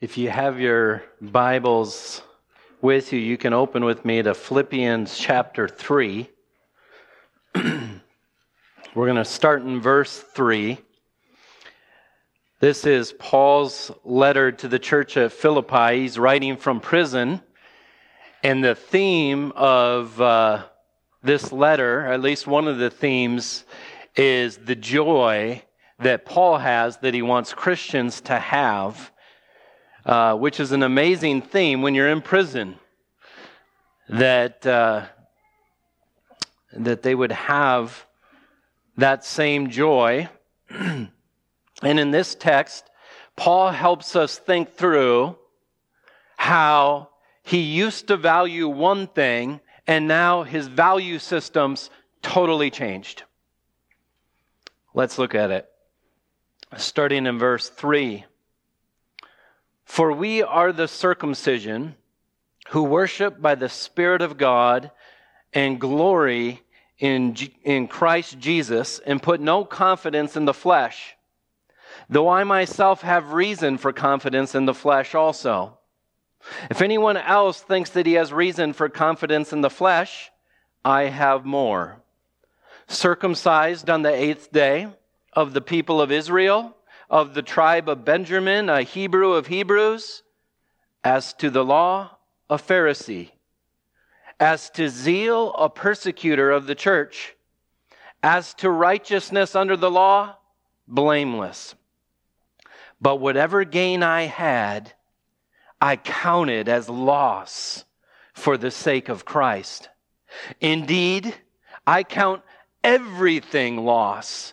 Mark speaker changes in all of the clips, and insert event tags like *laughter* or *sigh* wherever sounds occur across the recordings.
Speaker 1: If you have your Bibles with you, you can open with me to Philippians chapter 3. *clears throat* We're going to start in verse 3. This is Paul's letter to the church at Philippi. He's writing from prison. And the theme of uh, this letter, at least one of the themes, is the joy that Paul has that he wants Christians to have uh, which is an amazing theme when you're in prison. That uh, that they would have that same joy. *clears throat* and in this text, Paul helps us think through how he used to value one thing and now his value systems totally changed. Let's look at it. Starting in verse 3. For we are the circumcision who worship by the Spirit of God and glory in, in Christ Jesus and put no confidence in the flesh, though I myself have reason for confidence in the flesh also. If anyone else thinks that he has reason for confidence in the flesh, I have more. Circumcised on the eighth day of the people of Israel of the tribe of Benjamin, a Hebrew of Hebrews, as to the law, a Pharisee, as to zeal, a persecutor of the church, as to righteousness under the law, blameless. But whatever gain I had, I counted as loss for the sake of Christ. Indeed, I count everything loss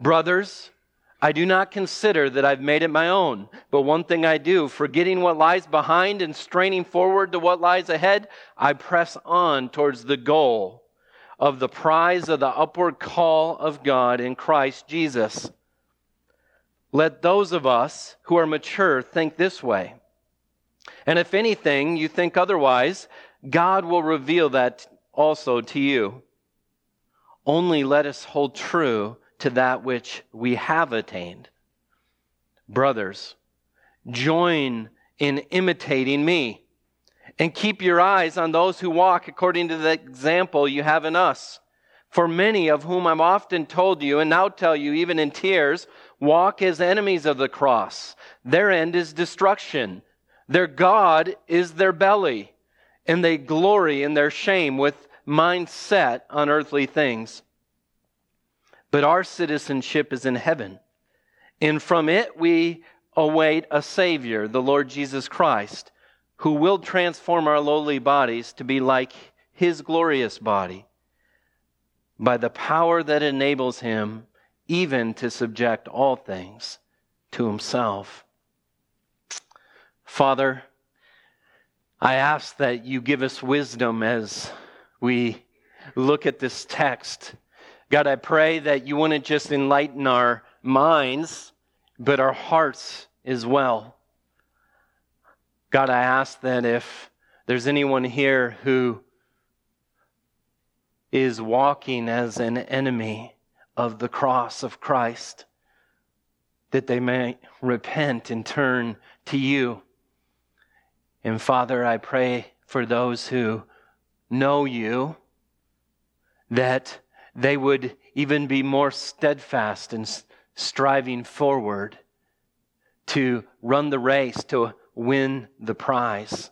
Speaker 1: Brothers, I do not consider that I've made it my own, but one thing I do, forgetting what lies behind and straining forward to what lies ahead, I press on towards the goal of the prize of the upward call of God in Christ Jesus. Let those of us who are mature think this way. And if anything you think otherwise, God will reveal that also to you. Only let us hold true to that which we have attained. Brothers, join in imitating me and keep your eyes on those who walk according to the example you have in us. For many of whom I've often told you, and now tell you even in tears, walk as enemies of the cross. Their end is destruction. Their God is their belly, and they glory in their shame with mind set on earthly things. But our citizenship is in heaven. And from it we await a Savior, the Lord Jesus Christ, who will transform our lowly bodies to be like his glorious body by the power that enables him even to subject all things to himself. Father, I ask that you give us wisdom as we look at this text God, I pray that you wouldn't just enlighten our minds, but our hearts as well. God, I ask that if there's anyone here who is walking as an enemy of the cross of Christ, that they may repent and turn to you. And Father, I pray for those who know you that they would even be more steadfast in striving forward to run the race, to win the prize.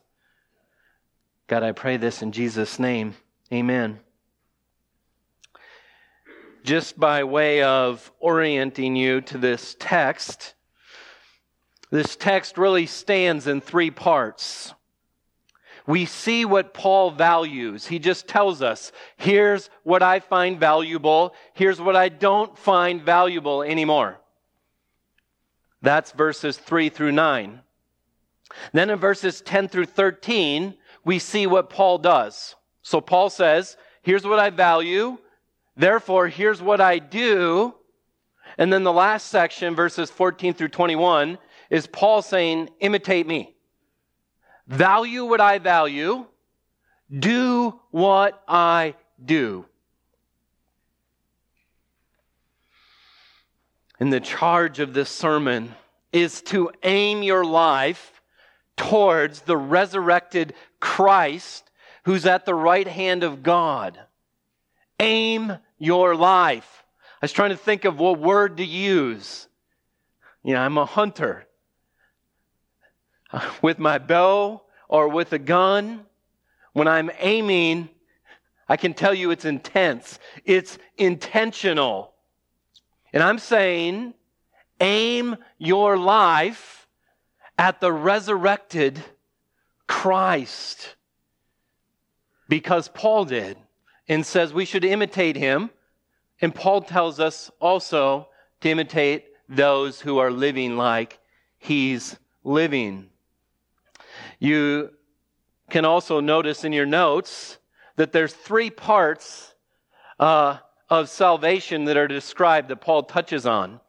Speaker 1: God, I pray this in Jesus' name. Amen. Just by way of orienting you to this text, this text really stands in three parts. We see what Paul values. He just tells us, here's what I find valuable, here's what I don't find valuable anymore. That's verses 3 through 9. Then in verses 10 through 13, we see what Paul does. So Paul says, here's what I value, therefore here's what I do. And then the last section, verses 14 through 21, is Paul saying, imitate me. Value what I value, do what I do. And the charge of this sermon is to aim your life towards the resurrected Christ who's at the right hand of God. Aim your life. I was trying to think of what word to use. You know, I'm a hunter. *laughs* With my bow or with a gun, when I'm aiming, I can tell you it's intense. It's intentional. And I'm saying, aim your life at the resurrected Christ. Because Paul did and says we should imitate him. And Paul tells us also to imitate those who are living like he's living. You can also notice in your notes that there's three parts uh, of salvation that are described that Paul touches on.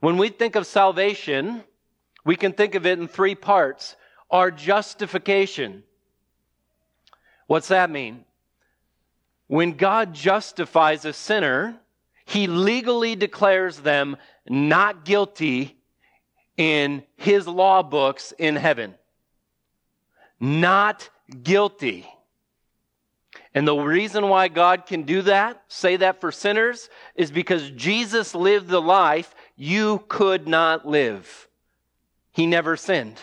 Speaker 1: When we think of salvation, we can think of it in three parts. Our justification. What's that mean? When God justifies a sinner, he legally declares them not guilty in his law books in heaven not guilty. And the reason why God can do that, say that for sinners, is because Jesus lived the life you could not live. He never sinned.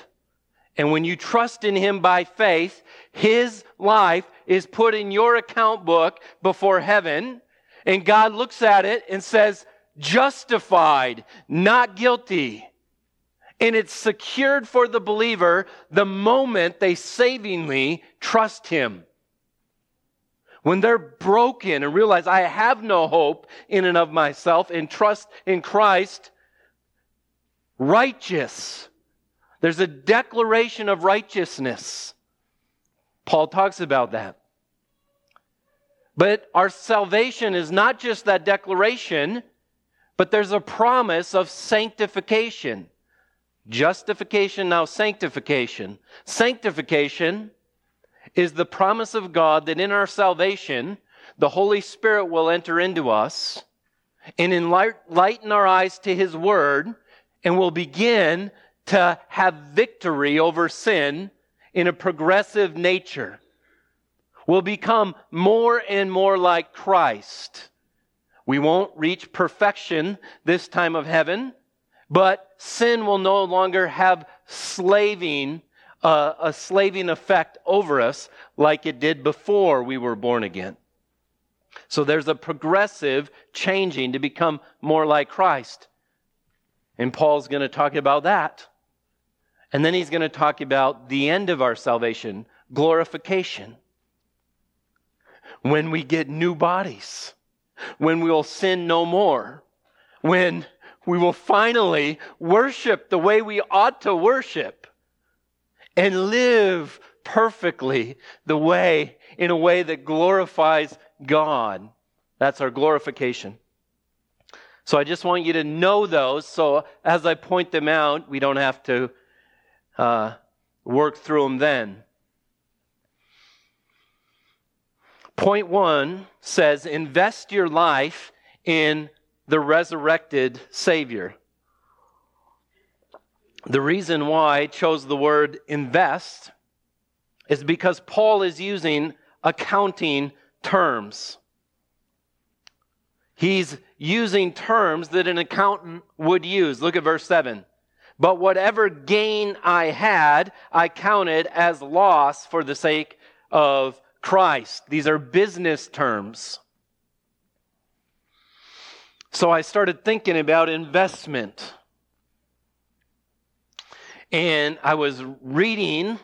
Speaker 1: And when you trust in Him by faith, His life is put in your account book before heaven, and God looks at it and says, justified, not guilty and it's secured for the believer the moment they savingly trust Him. When they're broken and realize I have no hope in and of myself and trust in Christ, righteous. There's a declaration of righteousness. Paul talks about that. But our salvation is not just that declaration, but there's a promise of sanctification. Justification, now sanctification. Sanctification is the promise of God that in our salvation, the Holy Spirit will enter into us and enlighten our eyes to His Word, and will begin to have victory over sin in a progressive nature. We'll become more and more like Christ. We won't reach perfection this time of heaven, but sin will no longer have slaving, uh, a slaving effect over us like it did before we were born again. So there's a progressive changing to become more like Christ. And Paul's going to talk about that. And then he's going to talk about the end of our salvation, glorification. When we get new bodies, when we will sin no more, when we will finally worship the way we ought to worship and live perfectly the way, in a way that glorifies God. That's our glorification. So I just want you to know those. So as I point them out, we don't have to uh, work through them then. Point one says invest your life in the resurrected Savior. The reason why I chose the word invest is because Paul is using accounting terms. He's using terms that an accountant would use. Look at verse 7. But whatever gain I had, I counted as loss for the sake of Christ. These are business terms. So I started thinking about investment. And I was reading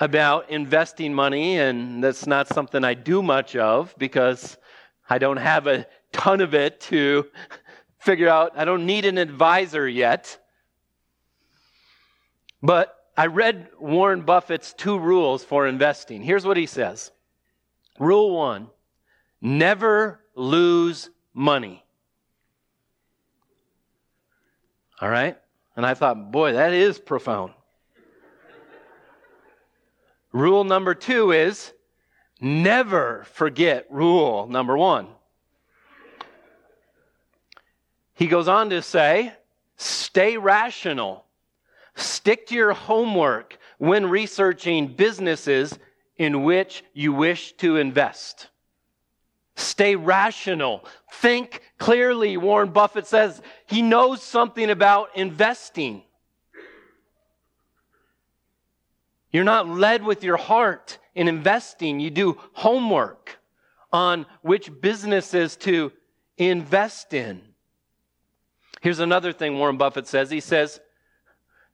Speaker 1: about investing money, and that's not something I do much of because I don't have a ton of it to *laughs* figure out. I don't need an advisor yet. But I read Warren Buffett's two rules for investing. Here's what he says Rule one never lose money. All right? And I thought, boy, that is profound. Rule number two is never forget rule number one. He goes on to say, stay rational. Stick to your homework when researching businesses in which you wish to invest. Stay rational. Think clearly. Warren Buffett says he knows something about investing. You're not led with your heart in investing. You do homework on which businesses to invest in. Here's another thing Warren Buffett says. He says,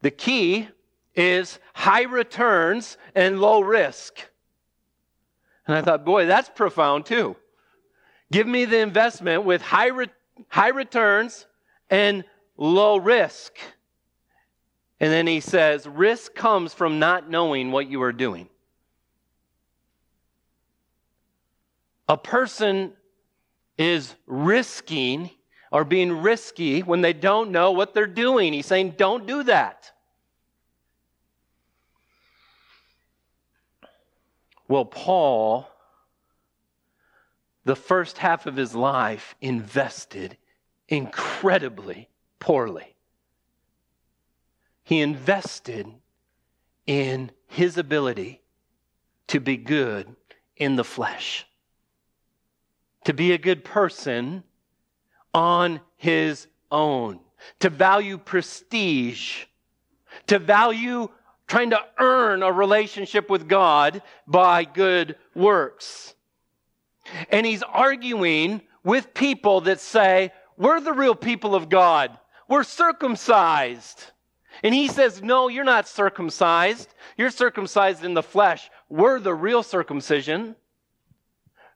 Speaker 1: the key is high returns and low risk. And I thought, boy, that's profound too. Give me the investment with high, re- high returns and low risk. And then he says, risk comes from not knowing what you are doing. A person is risking or being risky when they don't know what they're doing. He's saying, don't do that. Well, Paul, the first half of his life, invested incredibly poorly. He invested in his ability to be good in the flesh, to be a good person on his own, to value prestige, to value trying to earn a relationship with God by good works. And he's arguing with people that say, We're the real people of God, we're circumcised. And he says, No, you're not circumcised. You're circumcised in the flesh. We're the real circumcision.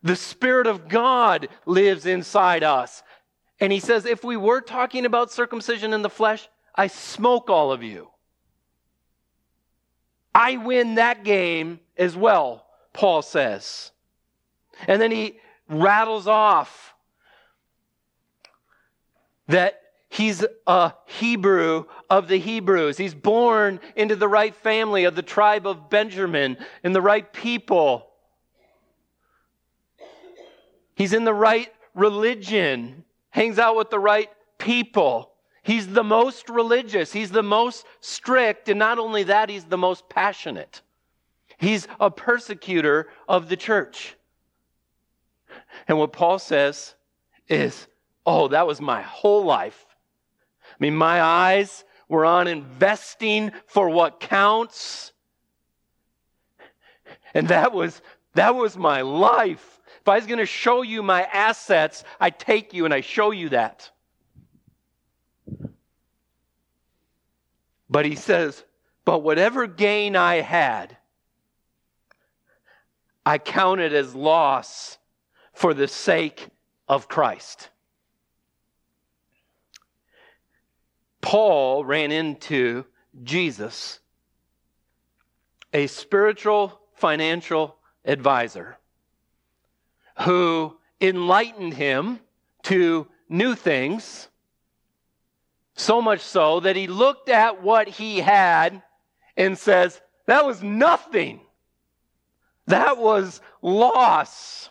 Speaker 1: The Spirit of God lives inside us. And he says, if we were talking about circumcision in the flesh, I smoke all of you. I win that game as well, Paul says. And then he rattles off that he's a Hebrew of the Hebrews. He's born into the right family of the tribe of Benjamin and the right people. He's in the right religion hangs out with the right people. He's the most religious. He's the most strict. And not only that, he's the most passionate. He's a persecutor of the church. And what Paul says is, oh, that was my whole life. I mean, my eyes were on investing for what counts. And that was, that was my life. If I was going to show you my assets, I take you and I show you that. But he says, but whatever gain I had, I counted as loss for the sake of Christ. Paul ran into Jesus, a spiritual financial advisor who enlightened him to new things, so much so that he looked at what he had and says, That was nothing. That was loss.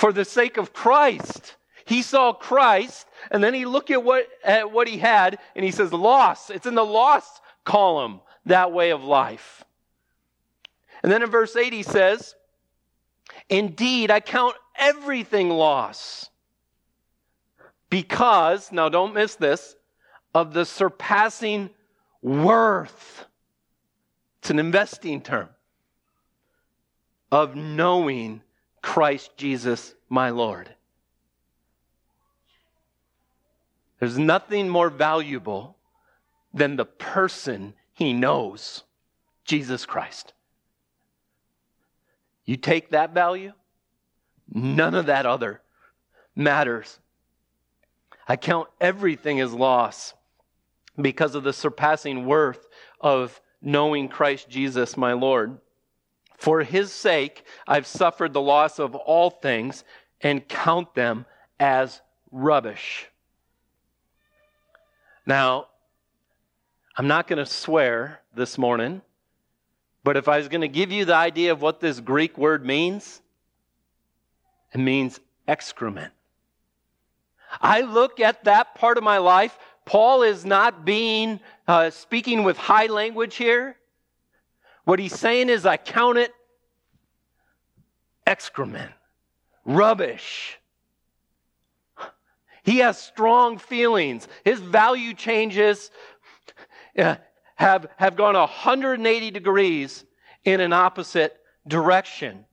Speaker 1: For the sake of Christ. He saw Christ, and then he looked at what, at what he had, and he says, Loss. It's in the loss column, that way of life. And then in verse 8, he says, Indeed, I count everything loss because, now don't miss this, of the surpassing worth It's an investing term of knowing Christ Jesus, my Lord. There's nothing more valuable than the person he knows, Jesus Christ. You take that value, none of that other matters. I count everything as loss because of the surpassing worth of knowing Christ Jesus, my Lord. For his sake, I've suffered the loss of all things and count them as rubbish. Now, I'm not going to swear this morning, but if I was going to give you the idea of what this Greek word means, it means excrement. I look at that part of my life. Paul is not being uh, speaking with high language here. What he's saying is, I count it excrement, rubbish. He has strong feelings. His value changes uh, have, have gone 180 degrees in an opposite direction.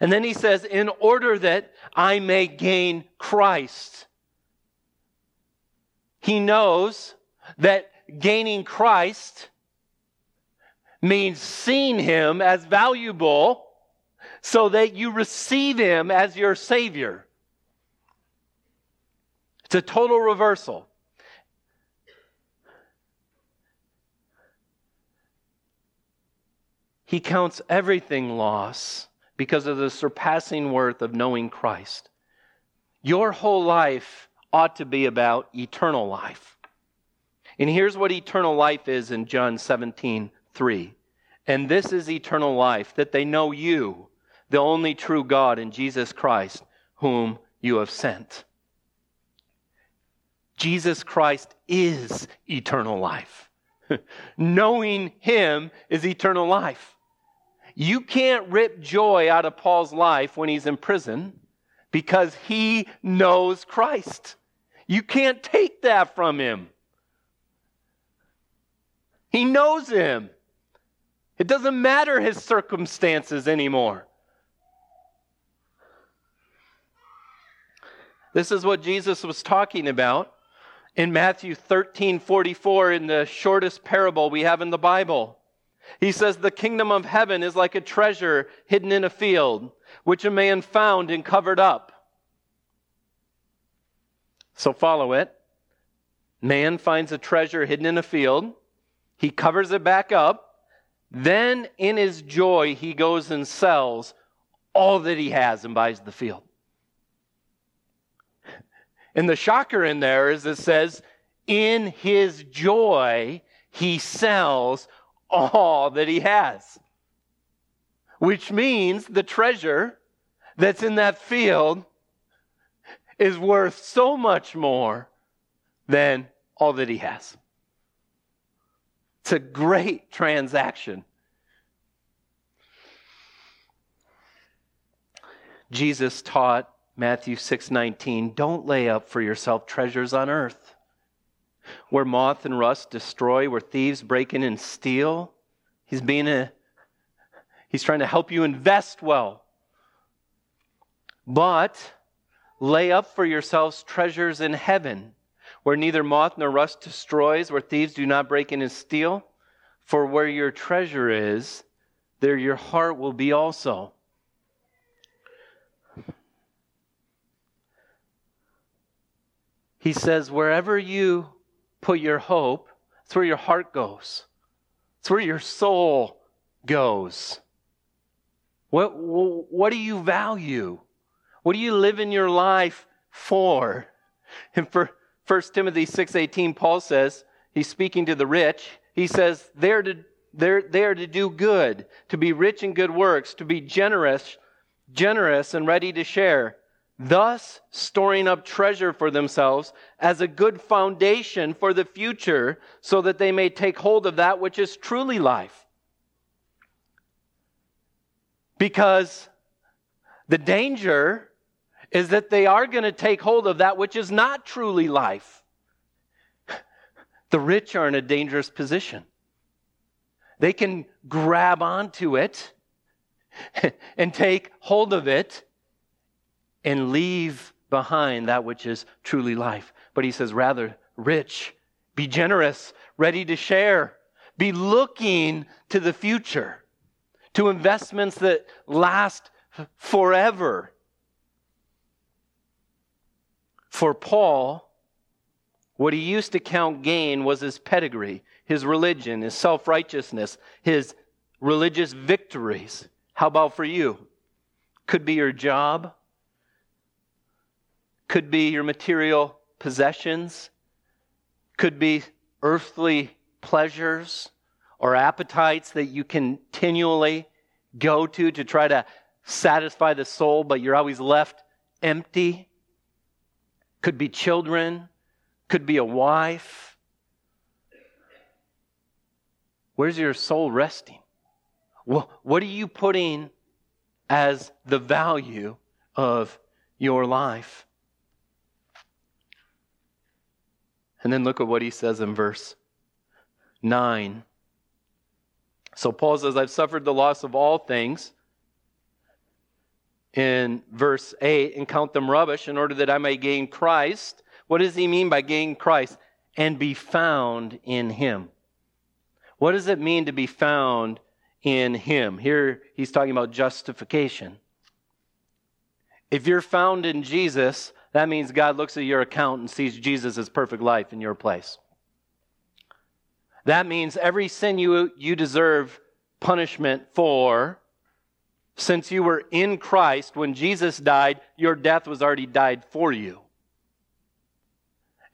Speaker 1: And then he says, in order that I may gain Christ. He knows that gaining Christ means seeing him as valuable so that you receive him as your Savior. It's a total reversal. He counts everything loss because of the surpassing worth of knowing Christ. Your whole life ought to be about eternal life. And here's what eternal life is in John 17, 3. And this is eternal life, that they know you, the only true God, and Jesus Christ, whom you have sent. Jesus Christ is eternal life. *laughs* Knowing him is eternal life. You can't rip joy out of Paul's life when he's in prison because he knows Christ. You can't take that from him. He knows him. It doesn't matter his circumstances anymore. This is what Jesus was talking about in Matthew 13 44 in the shortest parable we have in the Bible. He says, The kingdom of heaven is like a treasure hidden in a field, which a man found and covered up. So follow it. Man finds a treasure hidden in a field, he covers it back up. Then, in his joy, he goes and sells all that he has and buys the field. And the shocker in there is it says, in his joy, he sells all that he has. Which means the treasure that's in that field is worth so much more than all that he has. It's a great transaction. Jesus taught Matthew 6:19, "Don't lay up for yourself treasures on earth, where moth and rust destroy, where thieves break in and steal. He's being a he's trying to help you invest well. But lay up for yourselves treasures in heaven, where neither moth nor rust destroys, where thieves do not break in and steal. For where your treasure is, there your heart will be also. He says, wherever you put your hope, it's where your heart goes. It's where your soul goes. What, what do you value? What do you live in your life for? And for 1 Timothy 6.18, Paul says, he's speaking to the rich, he says, they're to, they're, they're to do good, to be rich in good works, to be generous, generous and ready to share thus storing up treasure for themselves as a good foundation for the future, so that they may take hold of that which is truly life. Because the danger is that they are going to take hold of that which is not truly life. The rich are in a dangerous position. They can grab onto it *laughs* and take hold of it and leave behind that which is truly life. But he says, rather, rich, be generous, ready to share, be looking to the future, to investments that last forever. For Paul, what he used to count gain was his pedigree, his religion, his self righteousness, his religious victories. How about for you? Could be your job, could be your material possessions, could be earthly pleasures or appetites that you continually go to to try to satisfy the soul, but you're always left empty. Could be children, could be a wife. Where's your soul resting? Well, what are you putting as the value of your life? And then look at what he says in verse 9. So Paul says, I've suffered the loss of all things in verse 8 and count them rubbish in order that I may gain Christ. What does he mean by gain Christ? And be found in him. What does it mean to be found in him? Here he's talking about justification. If you're found in Jesus, that means God looks at your account and sees Jesus' perfect life in your place. That means every sin you, you deserve punishment for, since you were in Christ, when Jesus died, your death was already died for you.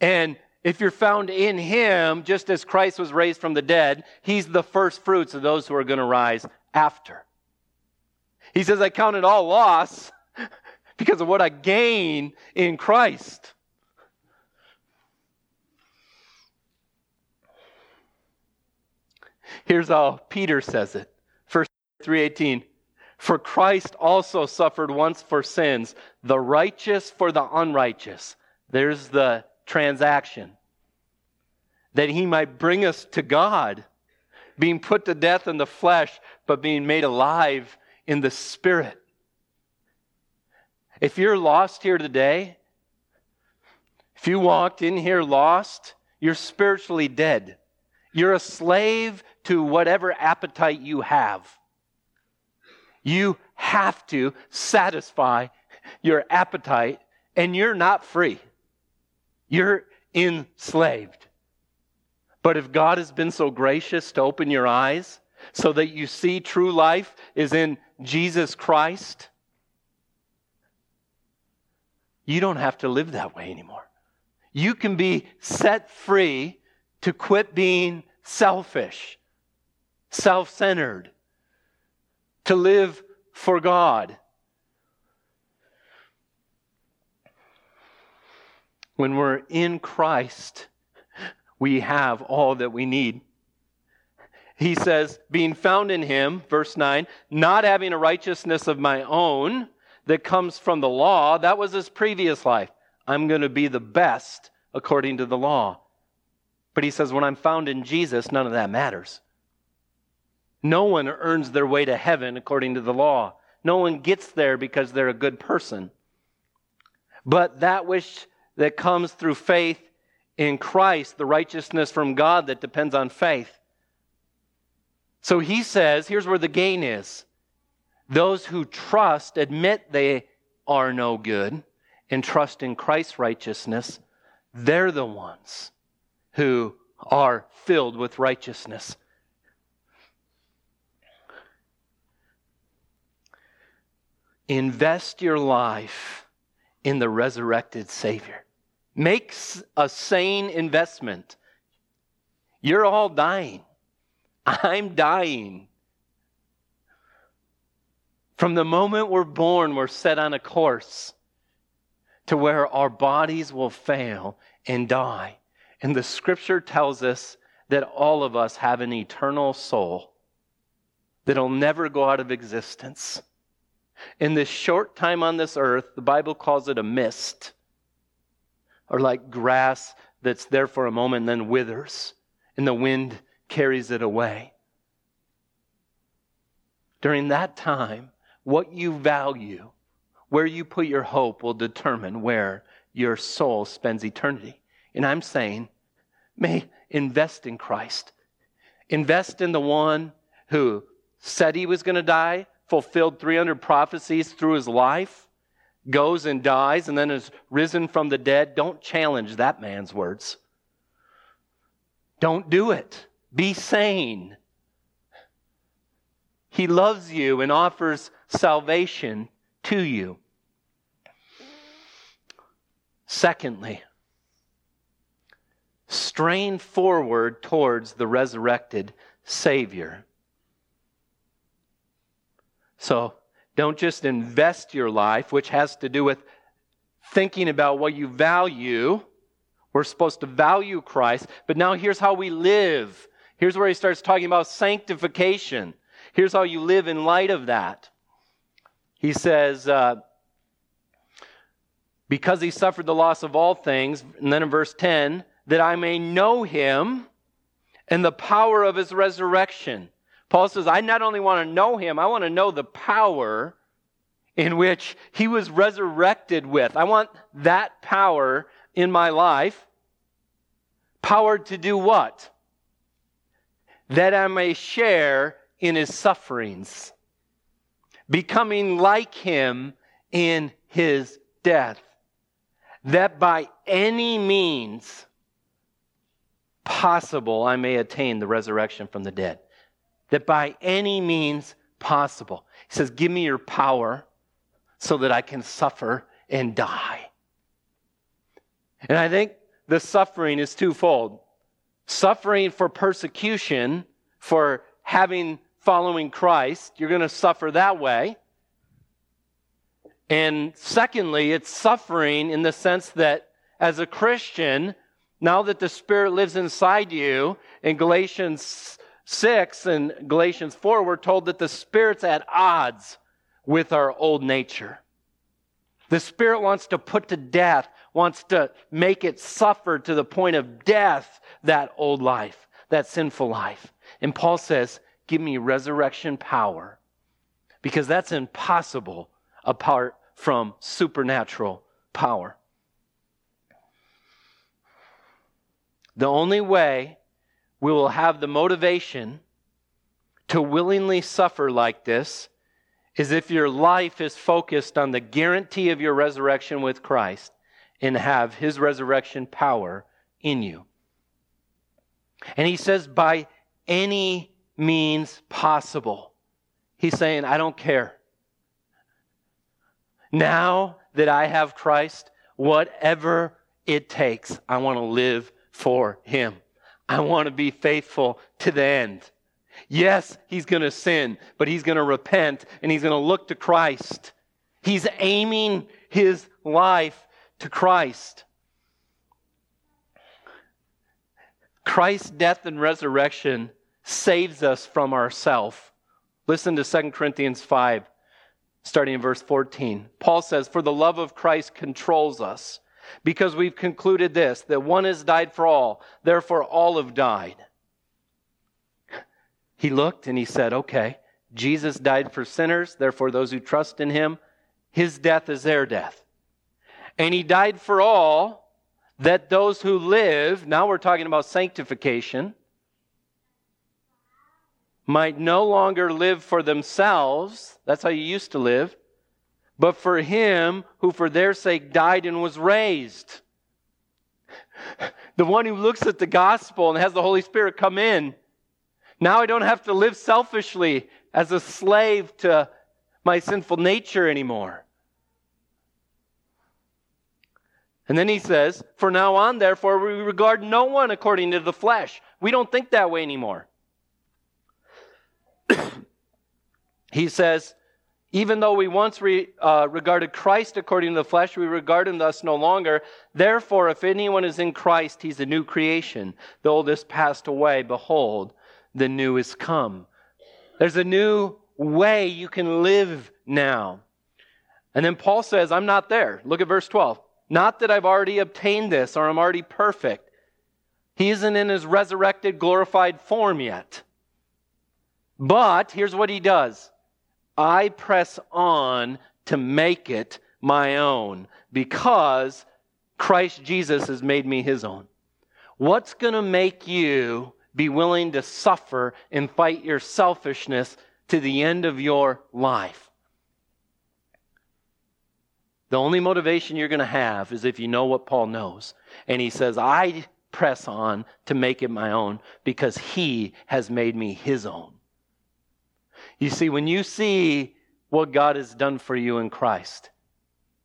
Speaker 1: And if you're found in Him, just as Christ was raised from the dead, He's the first fruits of those who are going to rise after. He says, I count it all loss *laughs* because of what I gain in Christ. Here's how Peter says it. 1 3:18. For Christ also suffered once for sins, the righteous for the unrighteous. There's the transaction. That he might bring us to God, being put to death in the flesh, but being made alive in the spirit. If you're lost here today, if you walked in here lost, you're spiritually dead. You're a slave to whatever appetite you have. You have to satisfy your appetite, and you're not free. You're enslaved. But if God has been so gracious to open your eyes so that you see true life is in Jesus Christ, you don't have to live that way anymore. You can be set free to quit being selfish, self centered, to live for God. When we're in Christ, we have all that we need. He says, being found in Him, verse 9, not having a righteousness of my own that comes from the law, that was his previous life. I'm going to be the best according to the law. But he says, when I'm found in Jesus, none of that matters. No one earns their way to heaven according to the law. No one gets there because they're a good person. But that which that comes through faith in Christ, the righteousness from God that depends on faith. So he says, here's where the gain is. Those who trust admit they are no good and trust in Christ's righteousness. They're the ones who are filled with righteousness. Invest your life in the resurrected Savior. Make a sane investment. You're all dying. I'm dying. From the moment we're born, we're set on a course to where our bodies will fail and die. And the scripture tells us that all of us have an eternal soul that'll never go out of existence. In this short time on this earth, the Bible calls it a mist, or like grass that's there for a moment and then withers, and the wind carries it away. during that time, what you value, where you put your hope will determine where your soul spends eternity. And I'm saying, may invest in Christ. Invest in the one who said he was going to die, fulfilled 300 prophecies through his life, goes and dies, and then is risen from the dead. Don't challenge that man's words. Don't do it. Be sane. He loves you and offers salvation to you. Secondly, strain forward towards the resurrected Savior. So don't just invest your life, which has to do with thinking about what you value. We're supposed to value Christ, but now here's how we live. Here's where he starts talking about sanctification. Here's how you live in light of that. He says, uh, because he suffered the loss of all things, and then in verse 10, that I may know him and the power of his resurrection. Paul says, I not only want to know him, I want to know the power in which he was resurrected with. I want that power in my life. Power to do what? That I may share in his sufferings, becoming like him in his death, that by any means possible I may attain the resurrection from the dead. That by any means possible. He says, Give me your power so that I can suffer and die. And I think the suffering is twofold suffering for persecution, for having following Christ, you're going to suffer that way. And secondly, it's suffering in the sense that as a Christian, now that the Spirit lives inside you, in Galatians 6 and Galatians 4, we're told that the Spirit's at odds with our old nature. The Spirit wants to put to death, wants to make it suffer to the point of death, that old life, that sinful life. And Paul says, Give me resurrection power, because that's impossible apart from supernatural power. The only way we will have the motivation to willingly suffer like this is if your life is focused on the guarantee of your resurrection with Christ and have his resurrection power in you. And he says, by any means possible. He's saying, I don't care. Now that I have Christ, whatever it takes, I want to live for him. I want to be faithful to the end. Yes, he's going to sin, but he's going to repent and he's going to look to Christ. He's aiming his life to Christ. Christ's death and resurrection saves us from ourself. Listen to 2 Corinthians 5, starting in verse 14. Paul says, For the love of Christ controls us because we've concluded this that one has died for all, therefore all have died. *laughs* He looked and he said, Okay, Jesus died for sinners, therefore those who trust in him, his death is their death. And he died for all, that those who live, now we're talking about sanctification, might no longer live for themselves. That's how you used to live but for him who for their sake died and was raised. The one who looks at the gospel and has the Holy Spirit come in. Now I don't have to live selfishly as a slave to my sinful nature anymore. And then he says, For now on, therefore, we regard no one according to the flesh. We don't think that way anymore. *clears throat* he says, even though we once re, uh, regarded Christ according to the flesh, we regard him thus no longer. Therefore, if anyone is in Christ, he's a new creation. The old has passed away. Behold, the new is come. There's a new way you can live now. And then Paul says, I'm not there. Look at verse 12. Not that I've already obtained this or I'm already perfect. He isn't in his resurrected, glorified form yet. But here's what he does I press on to make it my own because Christ Jesus has made me his own. What's going to make you be willing to suffer and fight your selfishness to the end of your life? The only motivation you're going to have is if you know what Paul knows. And he says, I press on to make it my own because he has made me his own. You see, when you see what God has done for you in Christ,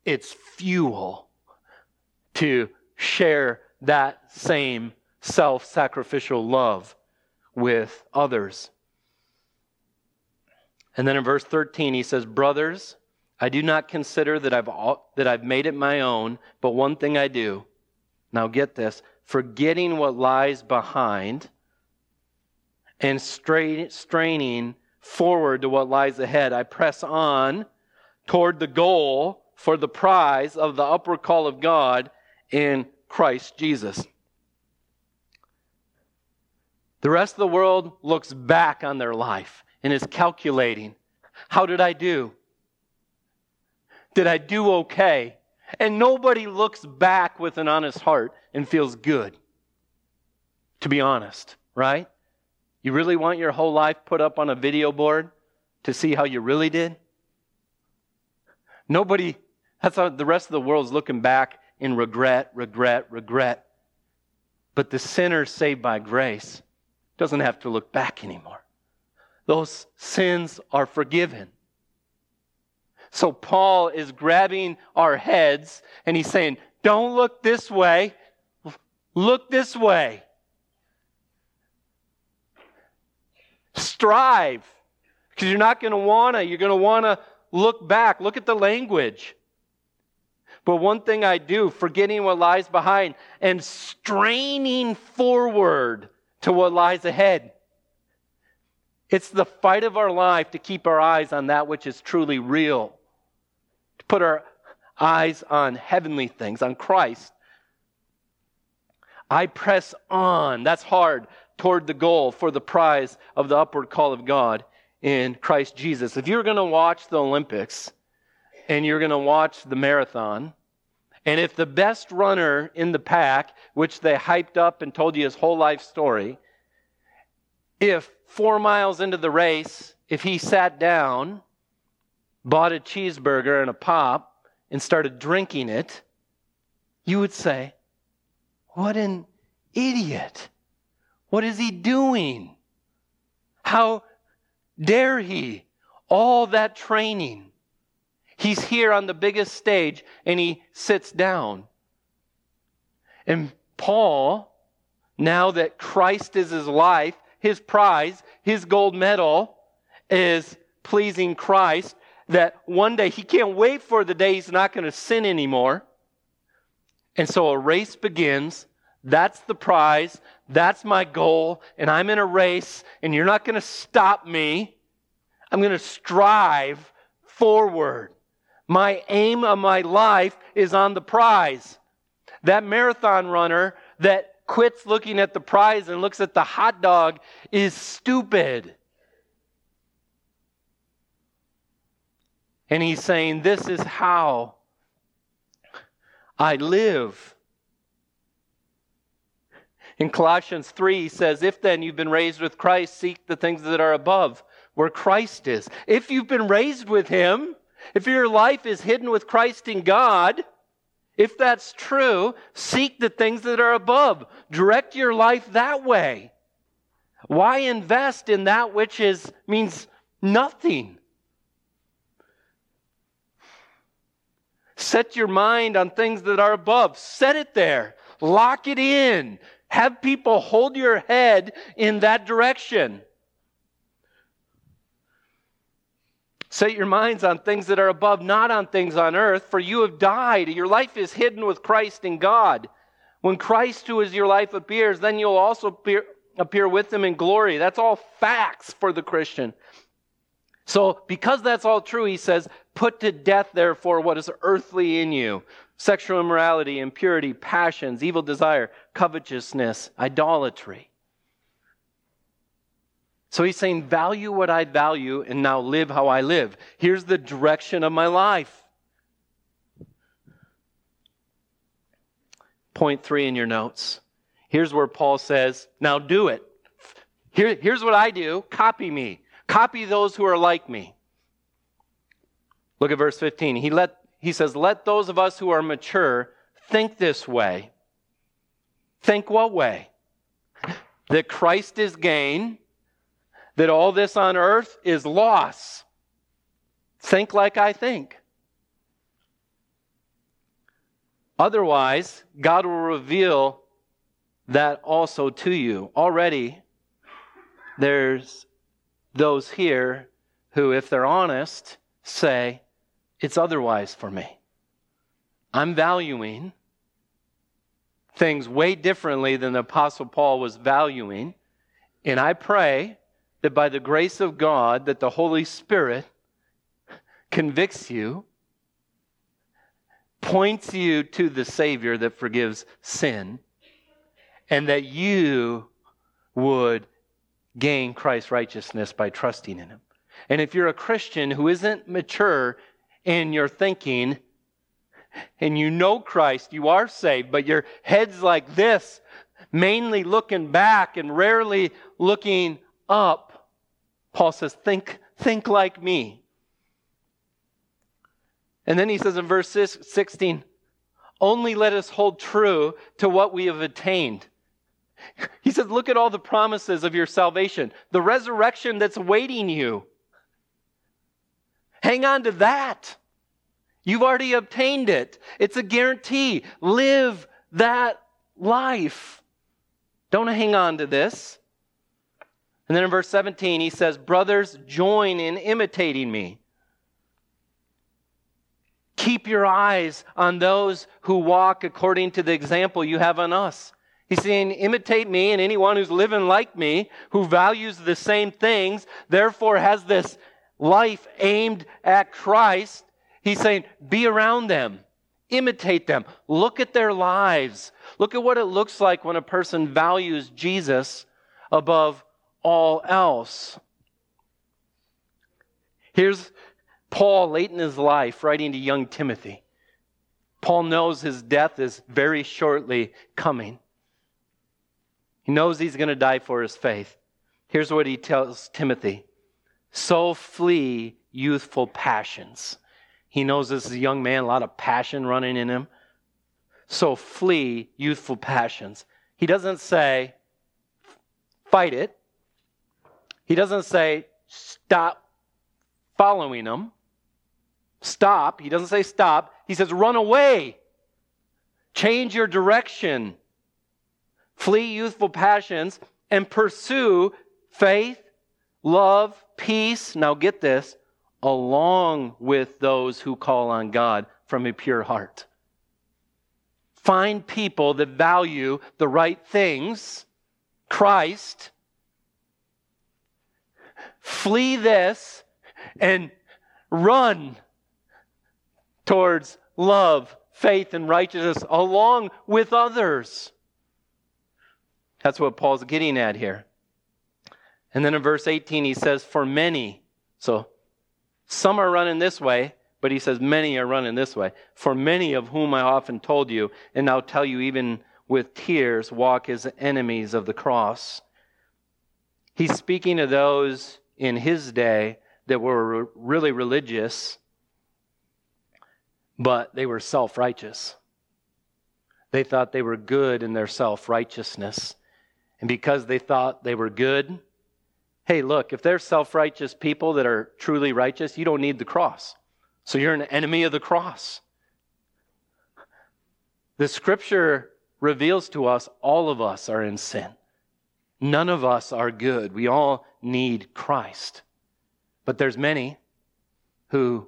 Speaker 1: it's fuel to share that same self sacrificial love with others. And then in verse 13, he says, Brothers, I do not consider that I've, all, that I've made it my own, but one thing I do. Now get this forgetting what lies behind and straining forward to what lies ahead. I press on toward the goal for the prize of the upward call of God in Christ Jesus. The rest of the world looks back on their life and is calculating how did I do? Did I do okay? And nobody looks back with an honest heart and feels good. To be honest, right? You really want your whole life put up on a video board to see how you really did? Nobody, that's how the rest of the world's looking back in regret, regret, regret. But the sinner saved by grace doesn't have to look back anymore. Those sins are forgiven. So Paul is grabbing our heads and he's saying, Don't look this way, look this way. Strive. Because you're not going to want to. You're going to want to look back. Look at the language. But one thing I do, forgetting what lies behind and straining forward to what lies ahead. It's the fight of our life to keep our eyes on that which is truly real, to put our eyes on heavenly things, on Christ. I press on. That's hard toward the goal for the prize of the upward call of God in Christ Jesus. If you're going to watch the Olympics and you're going to watch the marathon, and if the best runner in the pack, which they hyped up and told you his whole life story, if four miles into the race, if he sat down, bought a cheeseburger and a pop, and started drinking it, you would say, What an idiot! What is he doing? How dare he? All that training. He's here on the biggest stage and he sits down. And Paul, now that Christ is his life, his prize, his gold medal is pleasing Christ, that one day he can't wait for the day he's not going to sin anymore. And so a race begins. That's the prize. That's my goal. And I'm in a race, and you're not going to stop me. I'm going to strive forward. My aim of my life is on the prize. That marathon runner that quits looking at the prize and looks at the hot dog is stupid. And he's saying, This is how I live. In Colossians 3, he says, If then you've been raised with Christ, seek the things that are above, where Christ is. If you've been raised with him, if your life is hidden with Christ in God, if that's true, seek the things that are above. Direct your life that way. Why invest in that which is means nothing? Set your mind on things that are above. Set it there. Lock it in. Have people hold your head in that direction. Set your minds on things that are above, not on things on earth, for you have died. Your life is hidden with Christ in God. When Christ, who is your life, appears, then you'll also appear, appear with him in glory. That's all facts for the Christian. So, because that's all true, he says, put to death, therefore, what is earthly in you sexual immorality, impurity, passions, evil desire, covetousness, idolatry. So he's saying, value what I value and now live how I live. Here's the direction of my life. Point three in your notes. Here's where Paul says, now do it. Here, here's what I do copy me, copy those who are like me. Look at verse 15. He, let, he says, Let those of us who are mature think this way. Think what way? That Christ is gain that all this on earth is loss. Think like I think. Otherwise, God will reveal that also to you. Already, there's those here who, if they're honest, say, It's otherwise for me. I'm valuing things way differently than the Apostle Paul was valuing. And I pray that by the grace of God, that the Holy Spirit convicts you, points you to the Savior that forgives sin, and that you would gain Christ's righteousness by trusting in Him. And if you're a Christian who isn't mature in your thinking, and you know Christ, you are saved, but your head's like this, mainly looking back and rarely looking up, Paul says, think, think like me. And then he says in verse 16, only let us hold true to what we have attained. He says, look at all the promises of your salvation, the resurrection that's awaiting you. Hang on to that. You've already obtained it. It's a guarantee. Live that life. Don't hang on to this. And then in verse 17, he says, Brothers, join in imitating me. Keep your eyes on those who walk according to the example you have on us. He's saying, imitate me and anyone who's living like me, who values the same things, therefore has this life aimed at Christ. He's saying, be around them, imitate them, look at their lives, look at what it looks like when a person values Jesus above all else. Here's Paul late in his life writing to young Timothy. Paul knows his death is very shortly coming. He knows he's going to die for his faith. Here's what he tells Timothy So flee youthful passions. He knows this is a young man, a lot of passion running in him. So flee youthful passions. He doesn't say, fight it. He doesn't say, stop following them. Stop. He doesn't say stop. He says, run away. Change your direction. Flee youthful passions and pursue faith, love, peace. Now get this, along with those who call on God from a pure heart. Find people that value the right things, Christ, Flee this and run towards love, faith, and righteousness along with others. That's what Paul's getting at here. And then in verse 18, he says, For many, so some are running this way, but he says, Many are running this way. For many of whom I often told you, and now tell you even with tears, walk as enemies of the cross. He's speaking to those in his day that were really religious, but they were self righteous. They thought they were good in their self righteousness. And because they thought they were good, hey, look, if there's self righteous people that are truly righteous, you don't need the cross. So you're an enemy of the cross. The scripture reveals to us all of us are in sin. None of us are good. We all need Christ. But there's many who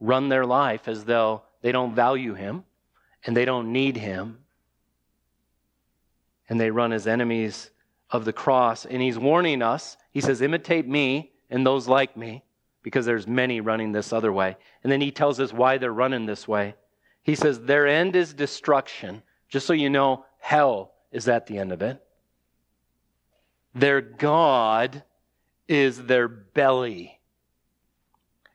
Speaker 1: run their life as though they don't value him and they don't need him. And they run as enemies of the cross. And he's warning us. He says, imitate me and those like me, because there's many running this other way. And then he tells us why they're running this way. He says, their end is destruction. Just so you know, hell is at the end of it. Their God is their belly,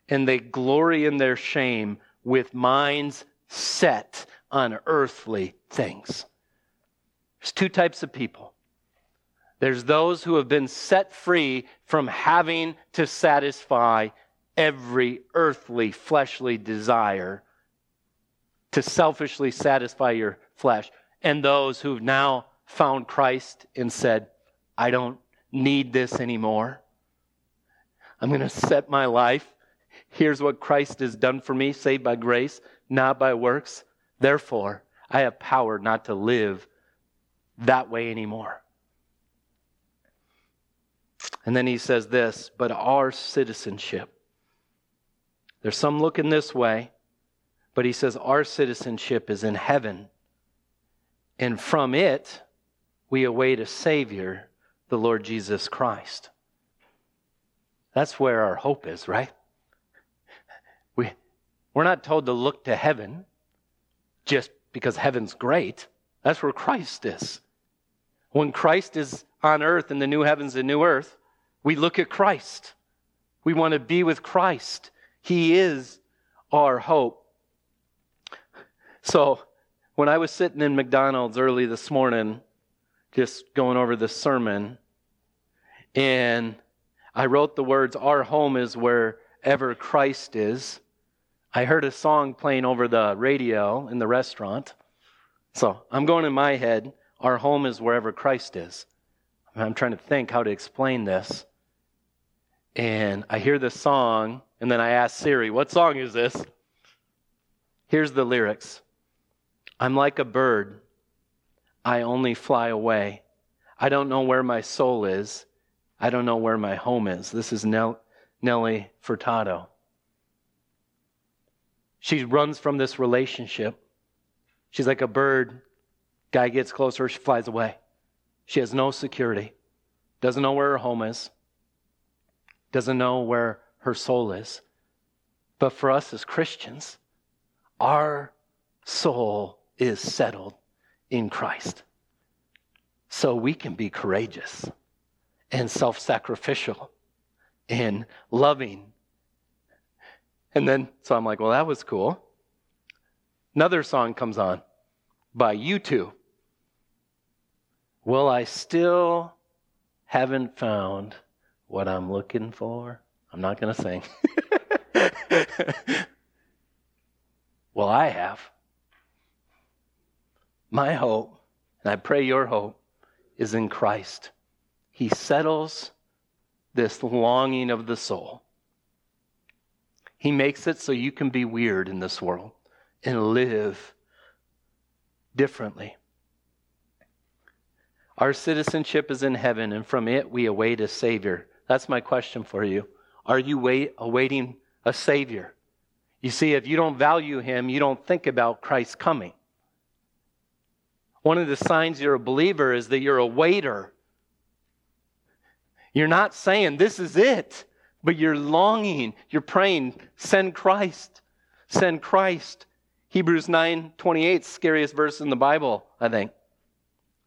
Speaker 1: and they glory in their shame with minds set on earthly things. There's two types of people. There's those who have been set free from having to satisfy every earthly, fleshly desire to selfishly satisfy your flesh. And those who've now found Christ and said, I don't need this anymore. I'm going to set my life. Here's what Christ has done for me, saved by grace, not by works. Therefore, I have power not to live that way anymore. And then he says this, but our citizenship. There's some looking this way, but he says our citizenship is in heaven. And from it, we await a Savior, the Lord Jesus Christ. That's where our hope is, right? We, we're not told to look to heaven just because heaven's great. That's where Christ is. When Christ is on earth in the new heavens and new earth, we look at Christ. We want to be with Christ. He is our hope. So, when I was sitting in McDonald's early this morning, just going over the sermon, and I wrote the words, Our home is wherever Christ is. I heard a song playing over the radio in the restaurant. So I'm going in my head, Our home is wherever Christ is. I'm trying to think how to explain this. And I hear this song, and then I ask Siri, What song is this? Here's the lyrics I'm like a bird, I only fly away. I don't know where my soul is. I don't know where my home is. This is Nell, Nelly Furtado. She runs from this relationship. She's like a bird. Guy gets closer, she flies away. She has no security, doesn't know where her home is, doesn't know where her soul is. But for us as Christians, our soul is settled in Christ. So we can be courageous and self sacrificial and loving. And then, so I'm like, well, that was cool. Another song comes on by U2. Well, I still haven't found what I'm looking for. I'm not going to sing. *laughs* well, I have. My hope, and I pray your hope, is in Christ. He settles this longing of the soul. He makes it so you can be weird in this world and live differently. Our citizenship is in heaven, and from it we await a Savior. That's my question for you. Are you wait, awaiting a Savior? You see, if you don't value Him, you don't think about Christ coming. One of the signs you're a believer is that you're a waiter you're not saying, This is it, but you're longing, you're praying, Send Christ, send Christ. Hebrews 9 28, scariest verse in the Bible, I think.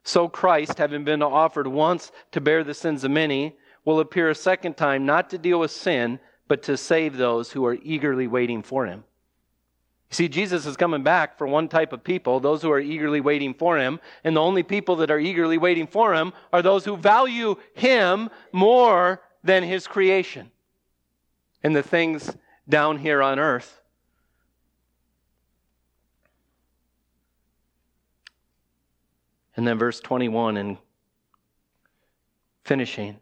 Speaker 1: So Christ, having been offered once to bear the sins of many, will appear a second time, not to deal with sin, but to save those who are eagerly waiting for him. You see, Jesus is coming back for one type of people, those who are eagerly waiting for him. And the only people that are eagerly waiting for him are those who value him more than his creation and the things down here on earth. And then verse 21 and finishing.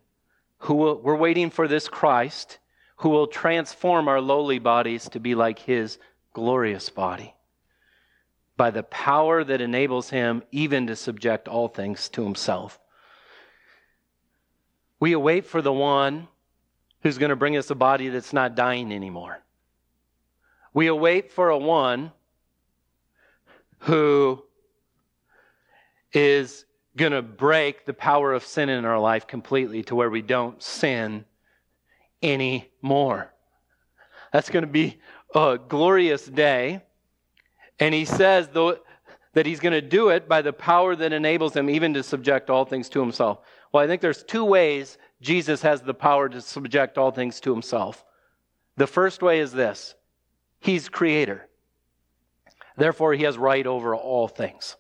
Speaker 1: Who will, we're waiting for this Christ who will transform our lowly bodies to be like his glorious body by the power that enables him even to subject all things to himself. We await for the one who's going to bring us a body that's not dying anymore. We await for a one who is going to break the power of sin in our life completely to where we don't sin anymore. That's going to be a glorious day. And he says though, that he's going to do it by the power that enables him even to subject all things to himself. Well, I think there's two ways Jesus has the power to subject all things to himself. The first way is this He's creator. Therefore, he has right over all things.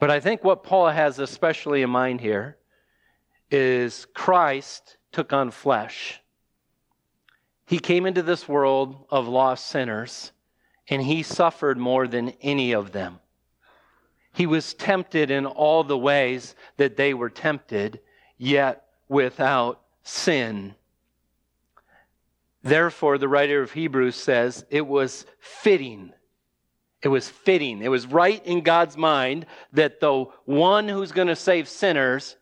Speaker 1: But I think what Paul has especially in mind here is Christ took on flesh. He came into this world of lost sinners, and he suffered more than any of them. He was tempted in all the ways that they were tempted, yet without sin. Therefore, the writer of Hebrews says it was fitting. It was fitting. It was right in God's mind that the one who's going to save sinners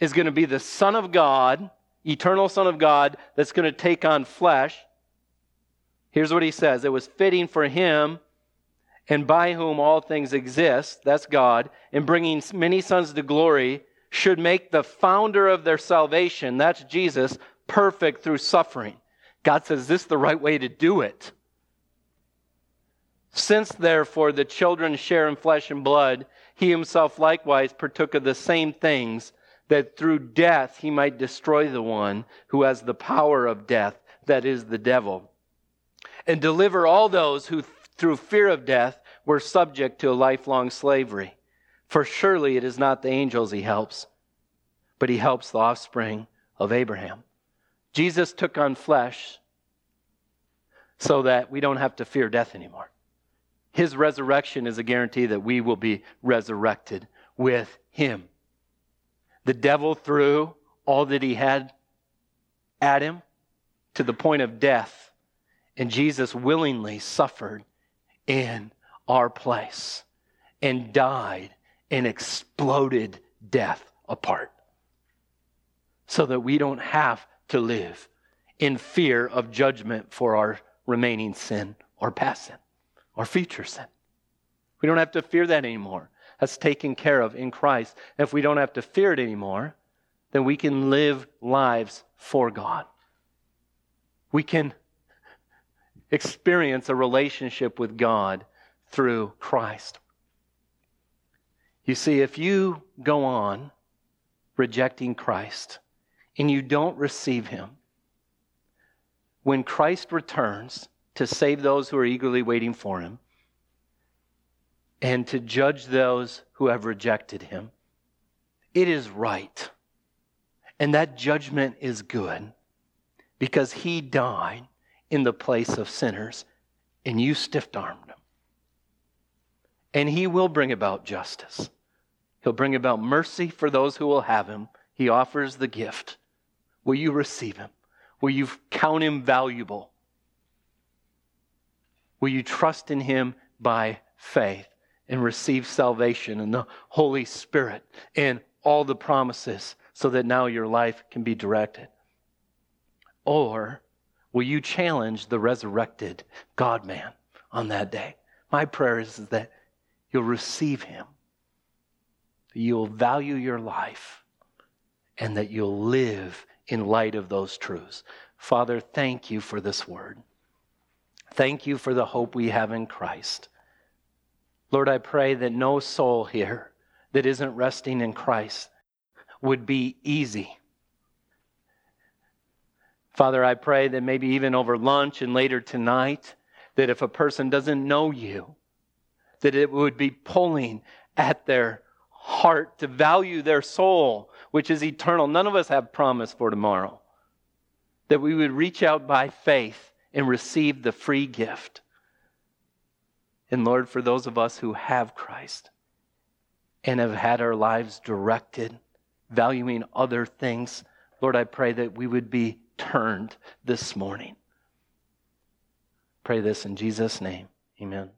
Speaker 1: is going to be the Son of God, eternal Son of God, that's going to take on flesh. Here's what he says It was fitting for him, and by whom all things exist, that's God, in bringing many sons to glory, should make the founder of their salvation, that's Jesus, perfect through suffering. God says, This Is the right way to do it? Since therefore the children share in flesh and blood, he himself likewise partook of the same things, that through death he might destroy the one who has the power of death, that is, the devil, and deliver all those who through fear of death were subject to a lifelong slavery. For surely it is not the angels he helps, but he helps the offspring of Abraham. Jesus took on flesh so that we don't have to fear death anymore. His resurrection is a guarantee that we will be resurrected with him. The devil threw all that he had at him to the point of death, and Jesus willingly suffered in our place and died and exploded death apart so that we don't have to live in fear of judgment for our remaining sin or past sin or future sin. We don't have to fear that anymore. That's taken care of in Christ. And if we don't have to fear it anymore, then we can live lives for God. We can experience a relationship with God through Christ. You see, if you go on rejecting Christ, and you don't receive him, when Christ returns to save those who are eagerly waiting for him and to judge those who have rejected him, it is right. And that judgment is good because he died in the place of sinners and you stiff armed him. And he will bring about justice. He'll bring about mercy for those who will have him. He offers the gift. Will you receive him? Will you count him valuable? Will you trust in him by faith and receive salvation and the Holy Spirit and all the promises so that now your life can be directed? Or will you challenge the resurrected God man on that day? My prayer is that you'll receive him, that you'll value your life, and that you'll live in light of those truths. Father, thank you for this word. Thank you for the hope we have in Christ. Lord, I pray that no soul here that isn't resting in Christ would be easy. Father, I pray that maybe even over lunch and later tonight, that if a person doesn't know you, that it would be pulling at their heart to value their soul which is eternal. None of us have promise for tomorrow. That we would reach out by faith and receive the free gift. And Lord, for those of us who have Christ and have had our lives directed, valuing other things, Lord, I pray that we would be turned this morning. Pray this in Jesus' name. Amen.